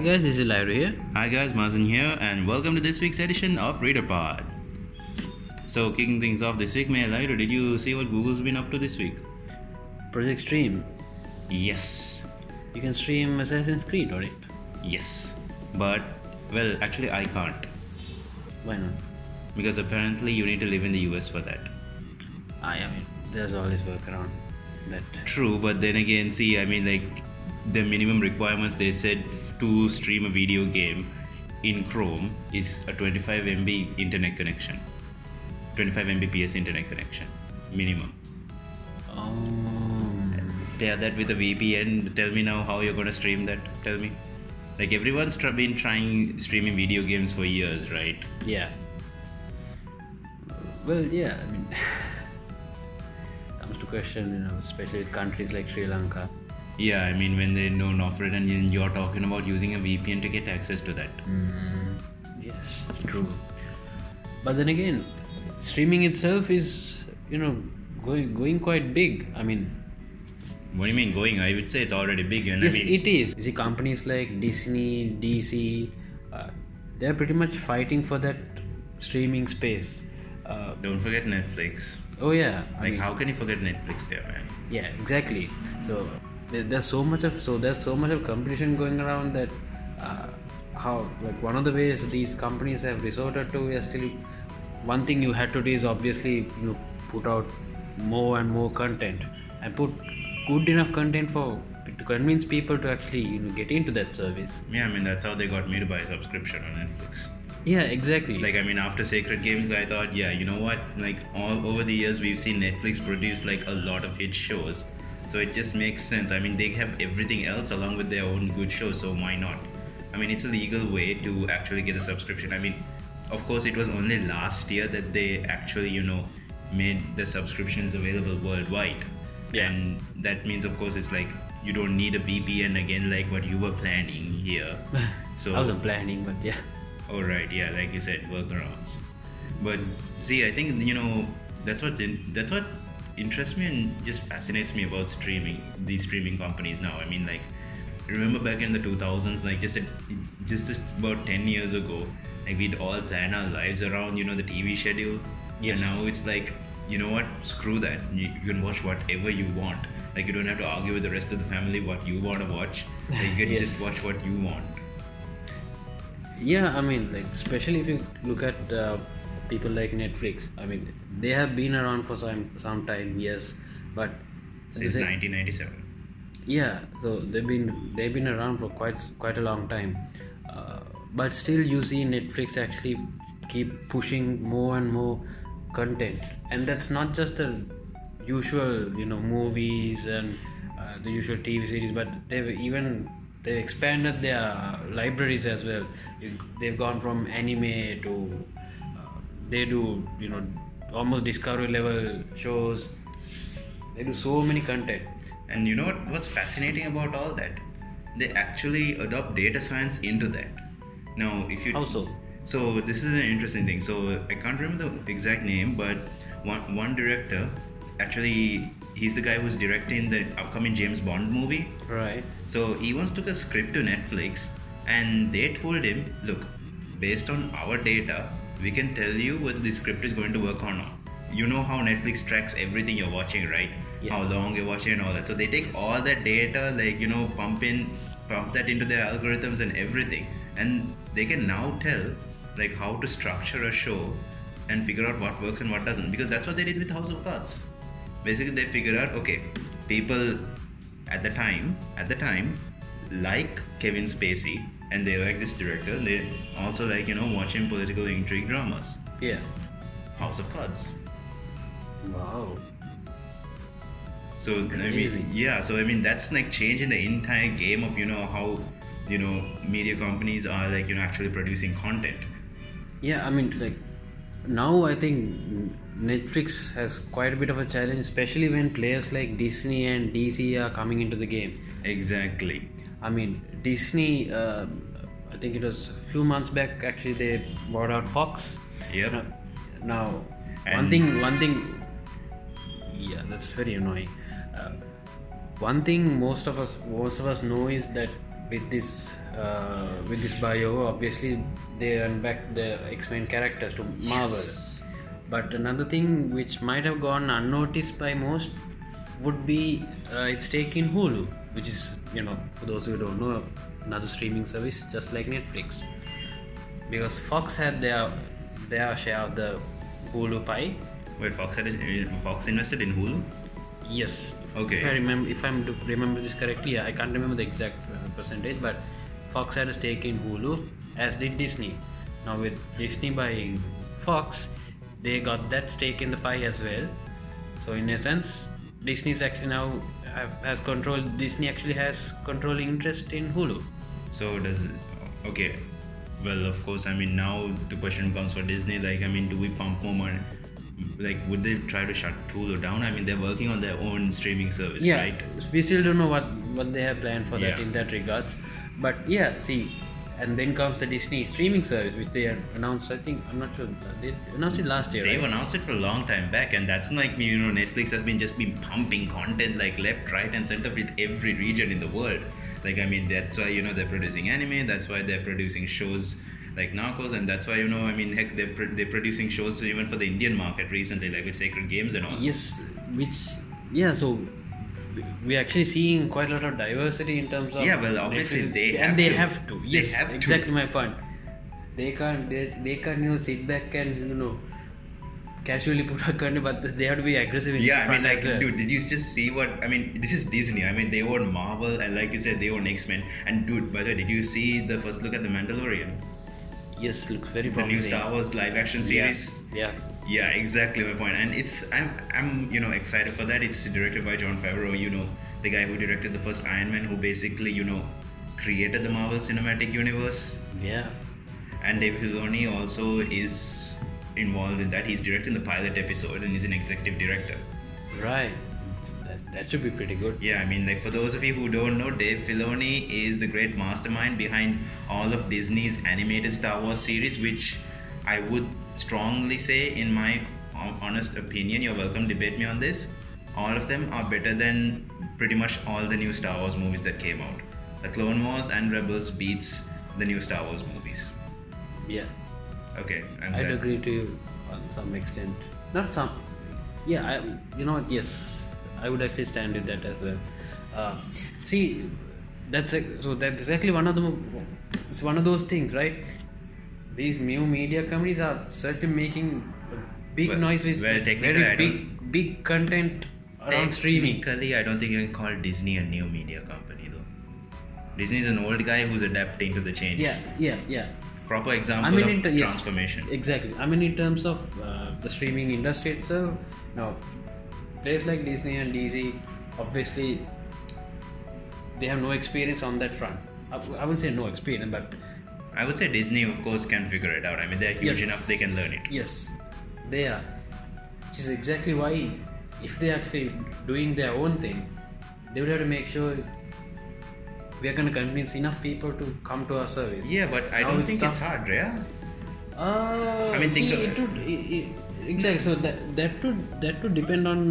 Hi guys, this is Lyra here. Hi guys, Mazen here, and welcome to this week's edition of ReaderPod. So, kicking things off this week, may Lyra, did you see what Google's been up to this week? Project Stream. Yes, You can stream Assassin's Creed on it. yes, but well, actually, I can't Why not? because apparently you need to live in the US for that. Ah, I, I mean, there's always workaround. That True, but then again, see, I mean, like the minimum requirements they said to stream a video game in Chrome is a 25 MB internet connection, 25 Mbps internet connection minimum. um, pair that with a VPN. Tell me now how you're gonna stream that. Tell me. Like everyone's been trying streaming video games for years, right? yeah. Well, yeah. I mean, comes to question, you know, especially with countries like Sri Lanka. Yeah, I mean when they don't offer it, and you're talking about using a VPN to get access to that. Yes, true. But then again, streaming itself is, you know, going going quite big. I mean, What do you mean going? I would say it's already big, and yes, I mean it is. You see, companies like Disney, DC, uh, they're pretty much fighting for that streaming space. Uh, don't forget Netflix. oh yeah, I Like mean, how can you forget Netflix there, man? yeah, exactly. So there, there's so much of so there's so much of competition going around that uh, how like one of the ways these companies have resorted to is still one thing you had to do is obviously you know put out more and more content and put good enough content for to convince people to actually you know get into that service. Yeah, I mean that's how they got me to buy a subscription on Netflix. Yeah, exactly. Like I mean, after Sacred Games, I thought, yeah, you know what? Like all over the years, we've seen Netflix produce like a lot of hit shows, so it just makes sense. I mean, they have everything else along with their own good show, so why not? I mean, it's a legal way to actually get a subscription. I mean, of course, it was only last year that they actually, you know, made the subscriptions available worldwide, Yeah. and that means, of course, it's like you don't need a VPN again, like what you were planning here. So I wasn't planning, but yeah. All right, yeah, like you said, workarounds. But see, I think you know that's what that's what interests me and just fascinates me about streaming. These streaming companies now. I mean, like remember back in the 2000s, like just a, just about 10 years ago, like we'd all plan our lives around you know the TV schedule. Yes. And now it's like you know what? Screw that. You, you can watch whatever you want. Like you don't have to argue with the rest of the family what you want to watch. Like you can Yes. just watch what you want. Yeah, I mean, like especially if you look at uh, people like Netflix. I mean, they have been around for some some time, yes, but Since same- 1997. yeah, so they've been they've been around for quite quite a long time, uh, but still you see Netflix actually keep pushing more and more content, and that's not just the usual you know movies and uh, the usual TV series, but they've even they've expanded their libraries as well. They've gone from anime to they do you know almost discovery level shows. They do so many content. And you know what, what's fascinating about all that? They actually adopt data science into that. Now, if you How so? So this is an interesting thing. So I can't remember the exact name, but one one director, actually, he's the guy who's directing the upcoming James Bond movie. Right. So he once took a script to Netflix, and they told him, "Look, based on our data, we can tell you whether the script is going to work or not." You know how Netflix tracks everything you're watching, right? Yeah. How long you're watching and all that. So they take all that data, like you know, pump in, pump that into their algorithms and everything, and they can now tell like how to structure a show and figure out what works and what doesn't. Because that's what they did with House of Cards basically they figure out okay people at the time at the time like kevin spacey and they like this director they also like you know watching political intrigue dramas Yeah. house of cards Wow. so i mean yeah so i mean that's like changing the entire game of you know how you know media companies are like you know actually producing content Yeah, I mean, like now I think Netflix has quite a bit of a challenge, especially when players like Disney and DC are coming into the game. exactly I mean, Disney. Uh, I think it was a few months back. Actually, they bought out Fox. Yep. Now, now one thing. One thing. Yeah, that's very annoying. Uh, one thing most of us most of us know is that with this uh, with this bio, obviously they earn back the X-Men characters to Marvel. Yes. But another thing which might have gone unnoticed by most would be uh, its stake in Hulu, which is, you know, for those who don't know, another streaming service just like Netflix. Because Fox had their their share of the Hulu pie. Wait, Fox had uh, Fox invested in Hulu. Yes. Okay. If I remember, if I'm remember this correctly, I can't remember the exact uh, percentage, but Fox had a stake in Hulu, as did Disney. Now with Disney buying Fox, they got that stake in the pie as well. So in a sense, Disney's actually now has control. Disney actually has controlling interest in Hulu. So does okay. Well, of course. I mean, now the question comes for Disney. Like, I mean, do we pump more money? Like, would they try to shut Hulu down? I mean, they're working on their own streaming service, yeah, right? we still don't know what what they have planned for that in that regards. But yeah, see, and then comes the Disney streaming service, which they announced. I think I'm not sure uh, they announced it last year. They've right? announced it for a long time back, and that's like you know Netflix has been just been pumping content like left, right, and center with every region in the world. Like I mean, that's why you know they're producing anime. That's why they're producing shows like Narcos, and that's why you know I mean heck they're pro- they're producing shows even for the Indian market recently, like with Sacred Games and all. Yes, which yeah, so we're actually seeing quite a lot of diversity in terms of Yeah, well, obviously Netflix- they and they to. have to. Yes, have to. exactly my point. They can't they, they can't you know sit back and you know casually put out content, but they have to be aggressive in Yeah, I mean, like, well. dude, did you just see what? I mean, this is Disney. I mean, they own Marvel, and like you said, they own X Men. And dude, by the way, did you see the first look at the Mandalorian, Yes, looks very promising. the new. Star Wars live action series? Yeah. Yeah, exactly my point. And it's I'm I'm you know excited for that. It's directed by Jon Favreau, you know, the guy who directed the first Iron Man, who basically you know created the Marvel Cinematic Universe. Yeah. And Dave Filoni also is involved in that. He's directing the pilot episode and he's an executive director. Right. That, should be pretty good. Yeah, I mean, like for those of you who don't know, Dave Filoni is the great mastermind behind all of Disney's animated Star Wars series, which I would strongly say, in my honest opinion, you're welcome to debate me on this. All of them are better than pretty much all the new Star Wars movies that came out. The Clone Wars and Rebels beats the new Star Wars movies. Yeah. Okay, I'd then- agree to you on some extent. Not some. Yeah, I, you know what? Yes, I would actually stand with that as well. Uh, see, that's a, so that's exactly one of the. It's one of those things, right? These new media companies are certainly making big Well- noise with well, very big, big content around streaming. Technically, I don't think you can call Disney a new media company though. Disney is an old guy who's adapting to the change. Yeah, yeah, yeah. Proper example I mean, of in ter- yes, transformation. exactly. I mean, in terms of uh, the streaming industry itself, now players like Disney and DC, obviously, they have no experience on that front. I, I wouldn't say no experience, but I would say Disney, of course, can figure it out. I mean, they're huge yes, enough; they can learn it. Yes, they are. Which is exactly why, if they're actually doing their own thing, they would have to make sure we are going to convince enough people to come to our service. Yeah, but I Now don't with think stuff- it's hard, yeah. Uh, I mean, think see, of it would, it, it, exactly. So that that would that would depend on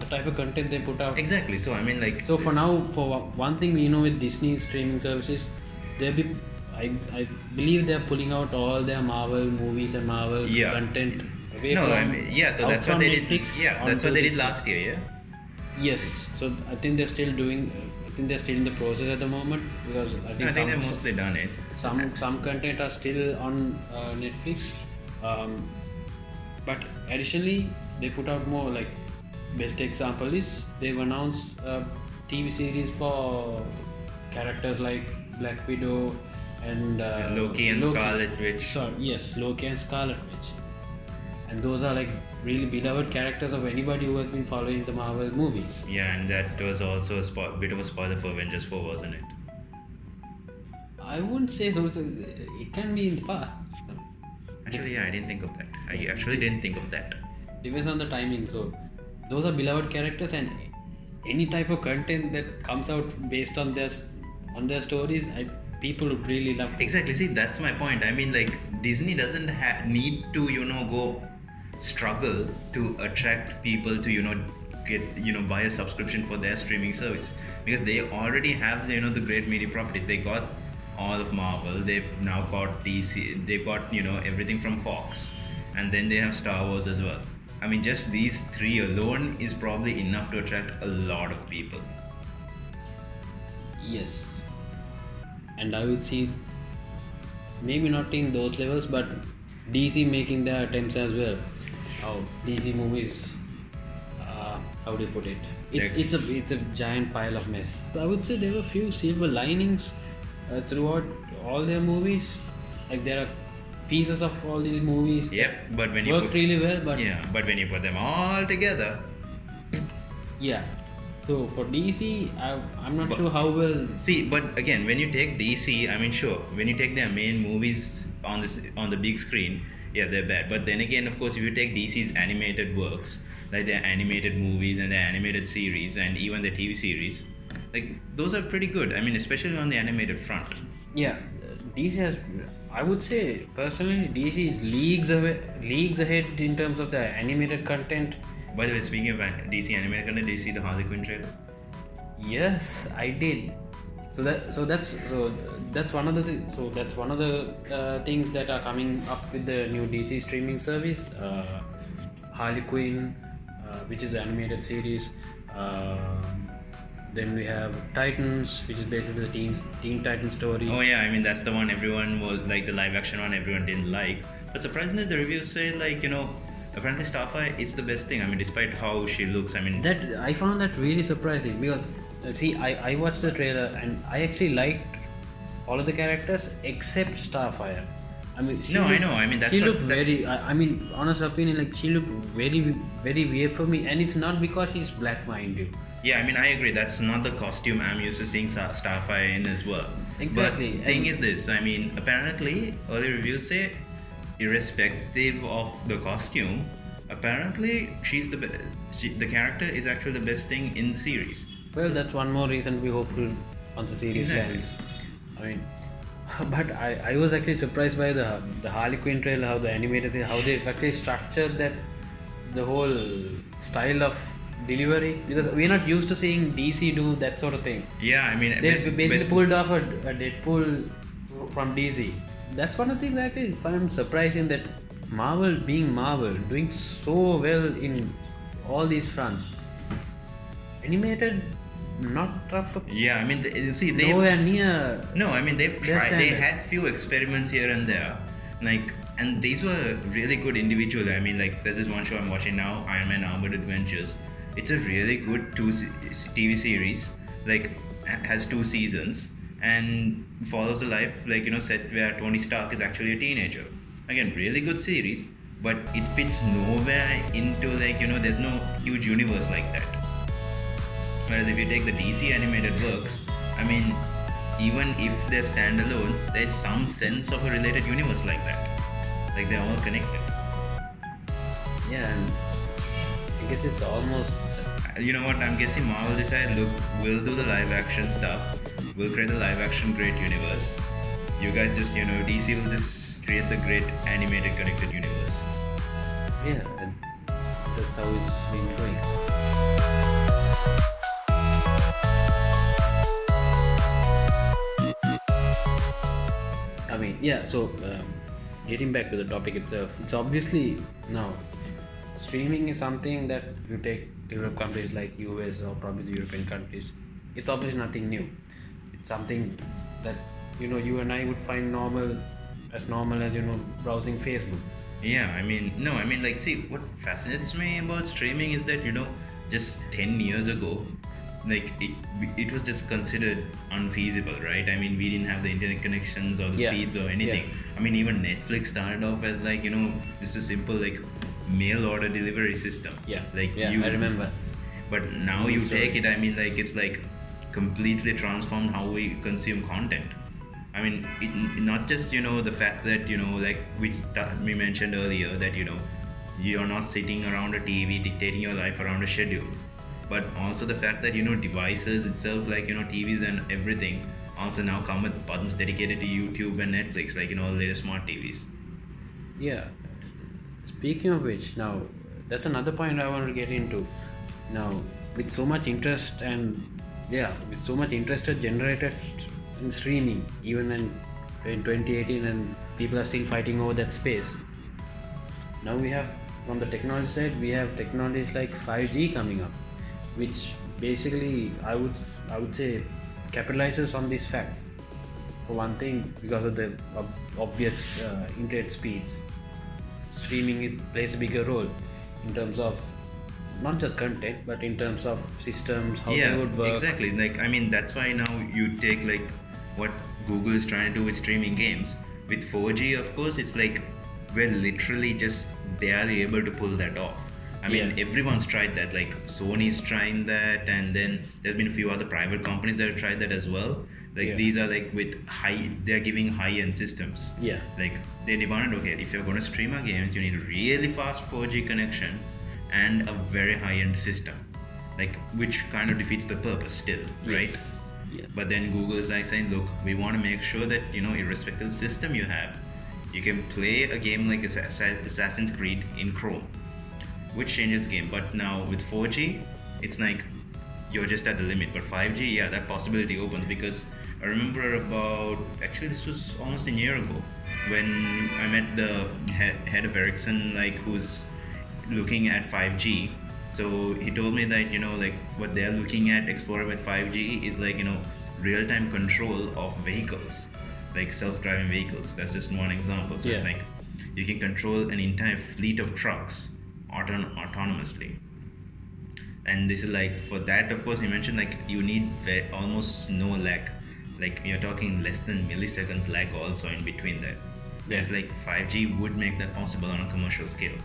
the type of content they put out. Exactly. So I mean, like, So for now, for one- thing we know with Disney streaming services, they be I, I believe they're pulling out all their Marvel movies and Marvel Yeah. content away no, from I mean, yeah. So that's what they Netflix did. Yeah, that's what they did last year. Yeah. Yes, so I think they're still doing. I think they're still in the process at the moment because I think, I think they've some, mostly done it. some some content are still on uh, Netflix, um, but additionally they put out more. Like best example is they've announced a TV series for characters like Black Widow and uh, Loki and Scarlet Witch. Sorry, yes, Loki and Scarlet Witch, and those are like really beloved characters of anybody who has been following the Marvel movies. Yeah, and that was also a spo- bit of a spoiler for Avengers 4, wasn't it? I wouldn't say so. It can be in the past. Actually, yeah, I didn't think of that. I actually didn't think of that. depends on the timing so those are beloved characters and any type of content that comes out based on their on their stories I, people would really love Exactly. See, that's my point. I mean, like Disney doesn't ha- need to, you know, go struggle to attract people to, you know, get, you know, buy a subscription for their streaming service because they already have, you know, the great media properties. They got all of Marvel. They've now got DC. They've got you know everything from Fox, and then they have Star Wars as well. I mean, just these three alone is probably enough to attract a lot of people. Yes. And I would see maybe not in those levels, but DC making their attempts as well. How DC movies, uh, how do you put it? It's it's a it's a giant pile of mess. I would say there were a few silver linings uh, throughout all their movies. Like there are pieces of all these movies Yep, but when you worked put, really well, but yeah, but when you put them all together, yeah. So for DC, I, I'm not But- sure how well See, but again, when you take DC, I mean, sure, when you take their main movies on this on the big screen, yeah, they're bad. But then again, of course, if you take DC's animated works, like their animated movies and their animated series, and even the TV series, like those are pretty good. I mean, especially on the animated front. Yeah, DC has. I would say personally, DC is leagues away, leagues ahead in terms of the animated content. By the way, speaking of DC animated content, did you see the Harley Quinn trailer? Yes, I did. So that so that's so that's one of the thi- so that's one of the uh, things that are coming up with the new DC streaming service. Uh, Harley Quinn, uh, which is the animated series. Um then we have Titans, which is basically the Teen Teen Titan story. Oh yeah, I mean that's the one everyone was like the live action one everyone didn't like. But surprisingly, the reviews say like you know apparently Starfire is the best thing. I mean, despite how she looks, I mean That I found that really surprising because uh, see I, I watched the trailer and I actually liked all of the characters except Starfire. I mean, she No, I know. I mean, that's she looked that- very. I, I mean, honest opinion, like she looked very, very weird for me, and it's not because she's black, mind you. Yeah, I mean, I agree. That's not the costume I'm used to seeing Starfire in as well. Exactly, But thing and- is this, I mean, apparently, early reviews say, irrespective of the costume, apparently she's the be- she, the character is actually the best thing in the series. Well, that's one more reason to be hopeful on the series Exactly. lands. I mean, but I, I was actually surprised by the the Harley Quinn trailer, how the animated thing, how they actually structured that the whole style of delivery because we're not used to seeing DC do that sort of thing. Yeah, I mean, They basically best- pulled off a, a Deadpool from DC. That's one of the things I actually find surprising that Marvel, being Marvel, doing so well in all these fronts. Animated, not up Yeah, I mean, they, see, they nowhere near. No, I mean they've tried. They had few experiments here and there, like, and these were really good individually. I mean, like, there's this one show I'm watching now, Iron Man Armored Adventures. It's a really good two TV series. Like, has two seasons and follows a life like you know set where Tony Stark is actually a teenager. Again, really good series, but it fits nowhere into like you know there's no huge universe like that. Whereas if you take the DC animated works, I mean, even if they're standalone, there's some sense of a related universe like that. Like they're all connected. Yeah, I guess it's almost. You know what? I'm guessing Marvel decided, look, we'll do the live action stuff. We'll create the live action great universe. You guys just, you know, DC will just create the great animated connected universe. Yeah, and that's how it's been going. I mean, yeah, so um, getting back to the topic itself, it's obviously now streaming is something that you take developed countries like US or probably the European countries. It's obviously nothing new. It's something that you know you and I would find normal as normal as you know browsing Facebook. Yeah, I mean, no, I mean, like, see, what fascinates me about streaming is that, you know, just 10 years ago, like, it, it was just considered unfeasible, right? I mean, we didn't have the internet connections or the Yeah, speeds or anything. I mean, even Netflix started off as, like, you know, this is simple, like, mail order delivery system. Yeah, Like, yeah, you, I remember. But now you sorry. take it, I mean, like, it's like completely transformed how we consume content. I mean, it, not just you know the fact that you know like which we mentioned earlier that you know you're not sitting around a TV dictating your life around a schedule, but also the fact that you know devices itself like you know TVs and everything also now come with buttons dedicated to YouTube and Netflix like you know the latest smart TVs. Yeah. Speaking of which, now that's another point I want to get into. Now, with so much interest and yeah, with so much interest generated in streaming, even in, in 2018, and people are still fighting over that space. Now we have, from the technology side, we have technologies like 5G coming up, which basically I would I would say capitalizes on this fact. For one thing, because of the ob- obvious uh, internet speeds, streaming is plays a bigger role in terms of not just content, but in terms of systems, how yeah they would work. exactly. Like i mean that's why now you take like what google is trying to do with streaming games. With 4g of course it's like we're literally just barely able to pull that off. I mean Yeah. everyone's tried that. Like sony's trying that and then there's been a few other private companies that have tried that as well like Yeah. these are like with high they're giving high end systems Yeah. like they demanded okay if you're going to stream our games you need a really fast 4g connection and a very high end system like which kind of defeats the purpose still right Yes. Yeah. but then google is like saying look we want to make sure that you know irrespective of the system you have you can play a game like assassin's creed in chrome which changes the game but now with 4g it's like you're just at the limit but 5g yeah that possibility opens because i remember about actually this was almost a year ago when i met the head, head of ericsson like who's looking at 5g so he told me that you know like what they're looking at exploring with 5g is like you know real-time control of vehicles like self-driving vehicles. That's just one example. So it's like you can control an entire fleet of trucks auton- autonomously. And this is like for that of course you mentioned like you need ve- almost no lag like you're talking less than milliseconds lag also in between that there's Yeah. like 5g would make that possible on a commercial scale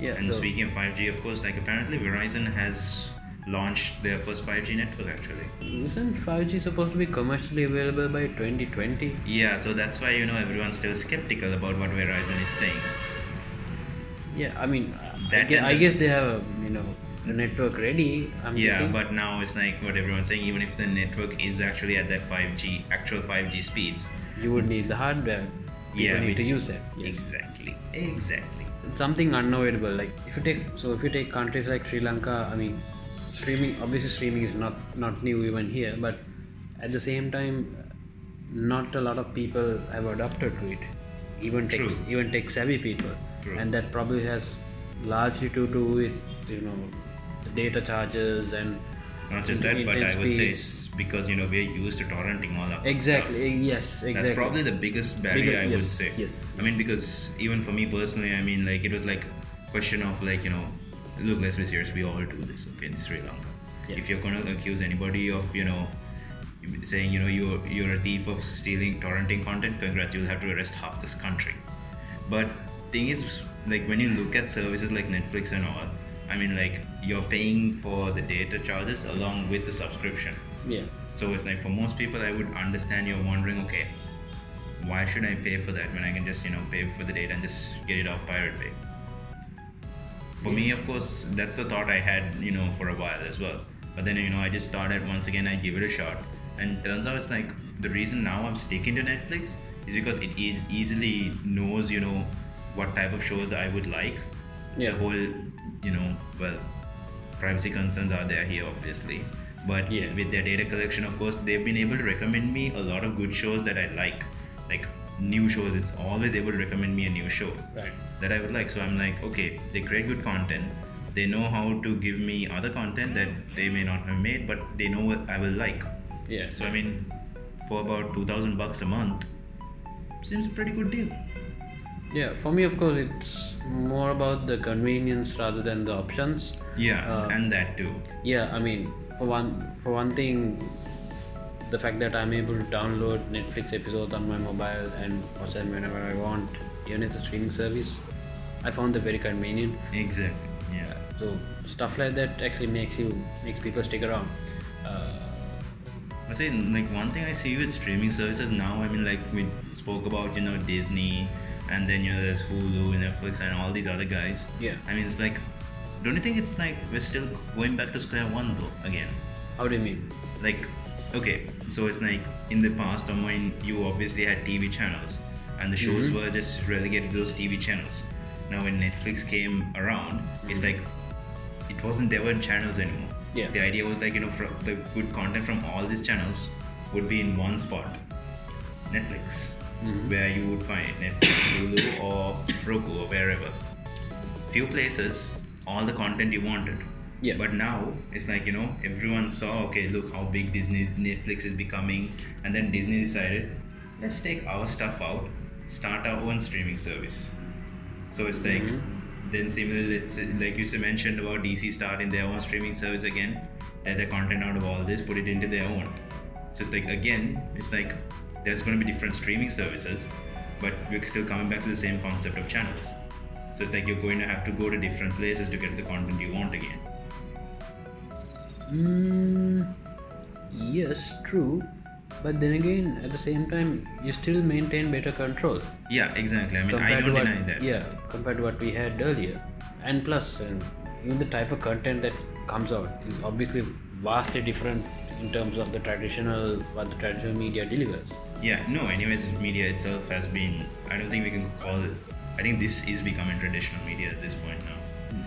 Yeah. and so- speaking of 5g of course like apparently verizon has launched their first 5g network actually Isn't 5G supposed to be commercially available by 2020? yeah so that's why you know everyone's still skeptical about what verizon is saying Yeah, I mean, I, That guess, I guess they have, a, you know, network ready. I'm yeah guessing. but now it's like what everyone's saying even if the network is actually at that 5g actual 5g speeds you would need the hardware. Yeah, need to use it. Yes. exactly exactly It's something unavoidable. Like if you take, so if you take countries like Sri Lanka, I mean, streaming. Obviously, streaming is not not new even here, but at the same time, not a lot of people have adapted to it. Even tech, even tech savvy people, True. and that probably has largely to do with you know data charges and not just that but i would say it's because you know we're used to torrenting all our Exactly. stuff. Yes. Exactly. That's probably the biggest barrier Bigger- I would say. yes, I mean, because even for me personally, I mean, like it was like question of like you know, look, let's be serious. We all do this, okay, in Sri Lanka. Yeah. If you're gonna accuse anybody of you know, saying you know you're you're a thief of stealing torrenting content, congrats, you'll have to arrest half this country. But thing is, like when you look at services like Netflix and all, I mean, like you're paying for the data charges along with the subscription. Yeah. So it's like for most people, I would understand you're wondering, okay, why should I pay for that when I can just you know pay for the data and just get it off Pirate Bay? For me, of course, that's the thought I had, you know, for a while as well. But then you know, I just started once again. I give it a shot, and turns out it's like the reason now I'm sticking to Netflix is because it e- easily knows, you know, what type of shows I would like. Yeah. The whole, you know, well, privacy concerns are there here, obviously. But Yeah. with their data collection, of course, they've been able to recommend me a lot of good shows that I like. Like new shows, it's always able to recommend me a new show Right. that I would like. So I'm like, okay, they create good content. They know how to give me other content that they may not have made, but they know what I will like. Yeah. So I mean, for about two thousand bucks a month, seems a pretty good deal. Yeah, for me, of course, it's more about the convenience rather than the options. Yeah, Uh, and that too. Yeah, I mean, for one, for one thing, the fact that I'm able to download Netflix episodes on my mobile and watch them whenever I want, even if it's a streaming service, I found that very convenient. Exactly. Yeah. So stuff like that actually makes you makes people stick around. Uh, I say like one thing I see with streaming services now. I mean, like we spoke about, you know, Disney, and then you know there's Hulu, and Netflix, and all these other guys. Yeah. I mean, it's like, don't you think it's like we're still going back to square one though again? how do you mean? Like, okay, so it's like in the past, I mean, you obviously had TV channels, and the shows Mhm. were just relegated to those TV channels. Now when Netflix came around, it's like it wasn't there were channels anymore. Yeah. The idea was like you know from the good content from all these channels would be in one spot Netflix, Mm-hmm. where you would find Netflix, Hulu, or Roku, or wherever. Few places, all the content you wanted. Yeah. But now it's like you know everyone saw okay look how big Disney Netflix is becoming, and then Disney decided let's take our stuff out, start our own streaming service. So it's like Mm-hmm. then similarly, it's like you mentioned about DC starting their own streaming service again, let their content out of all this, put it into their own. So it's like again, it's like there's going to be different streaming services, but we're still coming back to the same concept of channels. So it's like you're going to have to go to different places to get the content you want again. Mm, yes, true. But then again, at the same time, you still maintain better control Yeah, exactly. I mean, I don't what, deny that. yeah, compared to what we had earlier. And plus, um, even the type of content that comes out is obviously vastly different in terms of the traditional what the traditional media delivers. Yeah, no, anyways, media itself has been, I don't think we can call it, I think this is becoming traditional media at this point now. Hmm.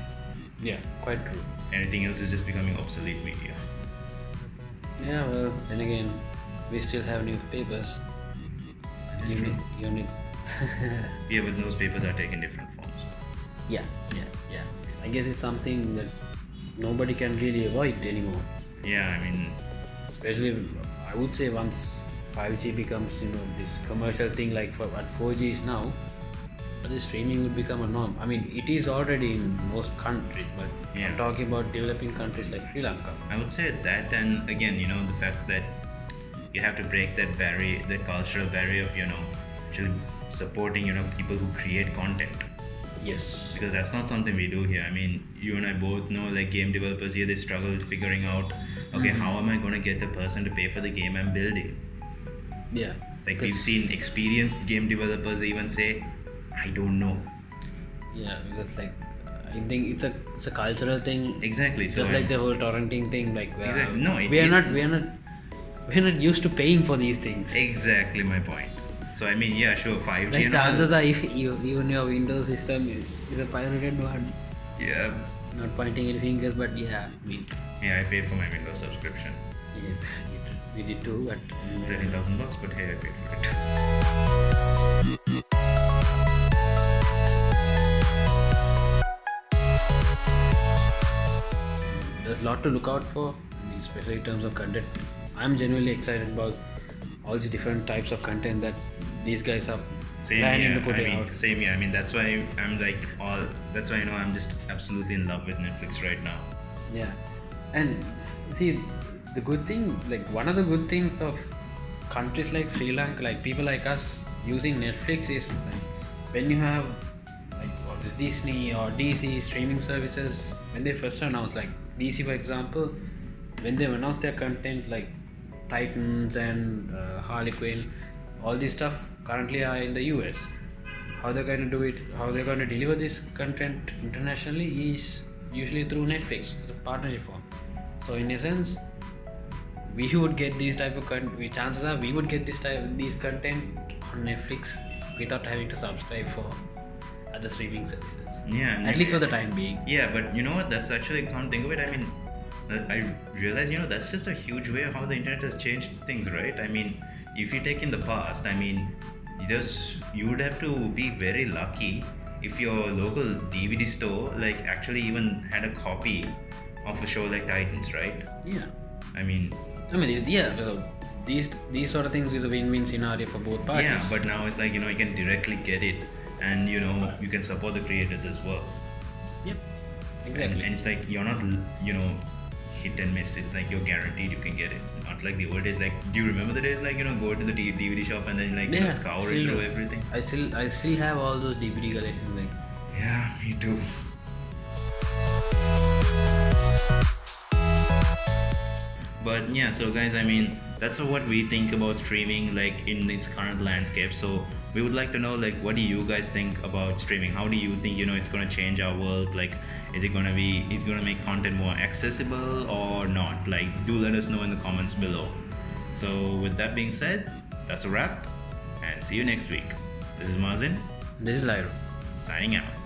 Yeah, quite true. Anything else is just becoming obsolete media. Yeah, well, then again, we still have newspapers. You true. need, you need. Yeah, but those papers are taking different forms. yeah, yeah, yeah. I guess it's something that nobody can really avoid anymore. Yeah, I mean, Especially, I would say once 5G becomes, you know, this commercial thing like for what 4G is now, the streaming would become a norm. I mean, it is already in most countries, but Yeah. I'm talking about developing countries like Sri Lanka. I would say that, and again, you know, the fact that you have to break that barrier, that cultural barrier of, you know, actually supporting, you know, people who create content. Yes. Because that's not something we do here. I mean, you and I both know, like, game developers here, they struggle with figuring out, okay, hmm. how am I going to get the person to pay for the game I'm building? Yeah. Like, we've seen experienced game developers even say, I don't know. Yeah, because like I think it's a it's a cultural thing. Exactly. So Just like the whole torrenting thing, like uh, Exactly. No, we are not we are not we are not used to paying for these things. Exactly my point. So I mean, yeah, sure, 5G Like and all. chances are, if you, even your Windows system is, is a pirated one. Yeah, Not pointing any fingers, but yeah, we yeah, I paid for my Windows subscription, yeah, we did too. But thirteen thousand bucks, but hey, I paid for it. there's a lot to look out for, especially in terms of content. I'm genuinely excited about all the different types of content that these guys are Same planning here. to put I mean, out. same here. I mean, that's why I'm like all. That's why you know I'm just absolutely in love with Netflix right now. Yeah, and see, the good thing, like one of the good things of countries like Sri Lanka, like people like us using Netflix is like when you have like all this Disney or DC streaming services, when they first announced, like DC for example, when they announced their content like Titans and uh, Harley Quinn, all this stuff currently are in the US. How they're going to do it, how they're going to deliver this content internationally is usually through Netflix, the partnership form. So in a sense, we would get these type of content. Chances are we would get this type these content on Netflix without having to subscribe for other streaming services. Yeah. At least for the time being. Yeah, but you know what? That's actually to think of it. I mean, I realize you know that's just a huge way how the internet has changed things, right? I mean, if you take in the past, I mean, just you would have to be very lucky if your local DVD store like actually even had a copy of a show like Titans, right? Yeah. I mean, I mean, yeah. So these these sort of things is a win-win scenario for both parties. yeah, but now it's like you know you can directly get it, and you know you can support the creators as well. Yep. Exactly. and it's like you're not, you know, hit and miss. It's like you're guaranteed you can get it. Not like the old days. Like, do you remember the days like you know go to the DVD shop and then like you know, scour still- through everything? I still I still have all those DVD collections. Like Yeah, me too. But yeah, so guys, I mean, that's what we think about streaming like in its current landscape. So we would like to know like what do you guys think about streaming? How do you think you know it's gonna change our world? Like, is it gonna be is gonna make content more accessible or not? Like, do let us know in the comments below. So with that being said, that's a wrap, and see you next week. This is Mazen this is Lyra. signing out.